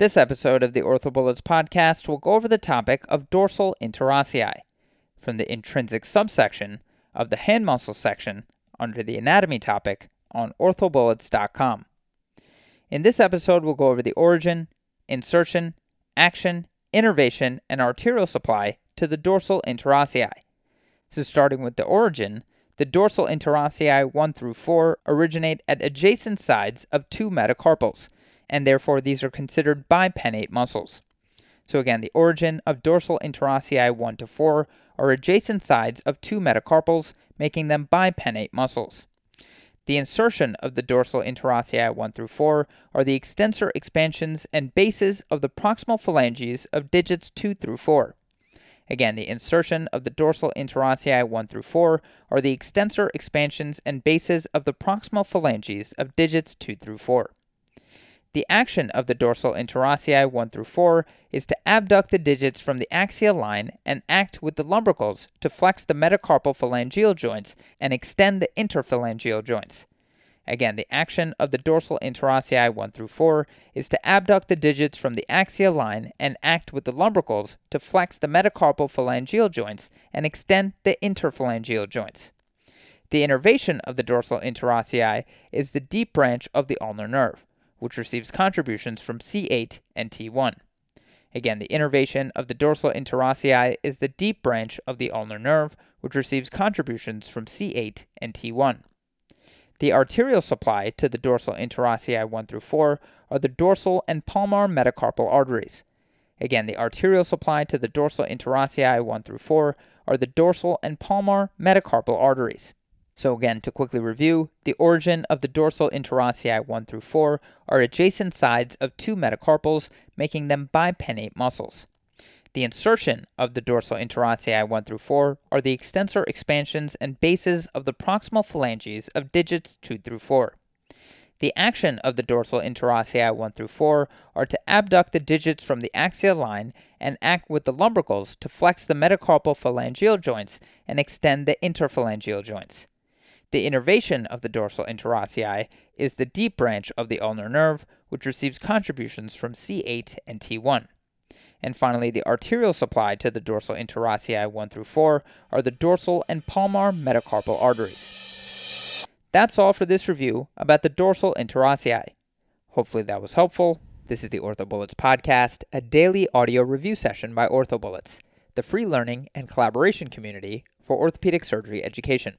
This episode of the OrthoBullets podcast will go over the topic of dorsal interossei from the intrinsic subsection of the hand muscle section under the anatomy topic on orthobullets.com. In this episode, we'll go over the origin, insertion, action, innervation, and arterial supply to the dorsal interossei. So, starting with the origin, the dorsal interossei 1 through 4 originate at adjacent sides of two metacarpals and therefore these are considered bipennate muscles. So again, the origin of dorsal interossei 1 to 4 are adjacent sides of two metacarpals, making them bipennate muscles. The insertion of the dorsal interossei 1 through 4 are the extensor expansions and bases of the proximal phalanges of digits 2 through 4. Again, the insertion of the dorsal interossei 1 through 4 are the extensor expansions and bases of the proximal phalanges of digits 2 through 4. The action of the dorsal interossei 1 through 4 is to abduct the digits from the axial line and act with the lumbricals to flex the metacarpal phalangeal joints and extend the interphalangeal joints. Again, the action of the dorsal interossei 1 through 4 is to abduct the digits from the axial line and act with the lumbricals to flex the metacarpal phalangeal joints and extend the interphalangeal joints. The innervation of the dorsal interossei is the deep branch of the ulnar nerve which receives contributions from C8 and T1. Again, the innervation of the dorsal interossei is the deep branch of the ulnar nerve, which receives contributions from C8 and T1. The arterial supply to the dorsal interossei 1 through 4 are the dorsal and palmar metacarpal arteries. Again, the arterial supply to the dorsal interossei 1 through 4 are the dorsal and palmar metacarpal arteries. So again, to quickly review, the origin of the dorsal interossei 1 through 4 are adjacent sides of two metacarpals, making them bipennate muscles. The insertion of the dorsal interossei 1 through 4 are the extensor expansions and bases of the proximal phalanges of digits 2 through 4. The action of the dorsal interossei 1 through 4 are to abduct the digits from the axial line and act with the lumbricals to flex the metacarpal phalangeal joints and extend the interphalangeal joints. The innervation of the dorsal interossei is the deep branch of the ulnar nerve, which receives contributions from C8 and T1. And finally, the arterial supply to the dorsal interossei 1 through 4 are the dorsal and palmar metacarpal arteries. That's all for this review about the dorsal interossei. Hopefully that was helpful. This is the OrthoBullets podcast, a daily audio review session by OrthoBullets, the free learning and collaboration community for orthopedic surgery education.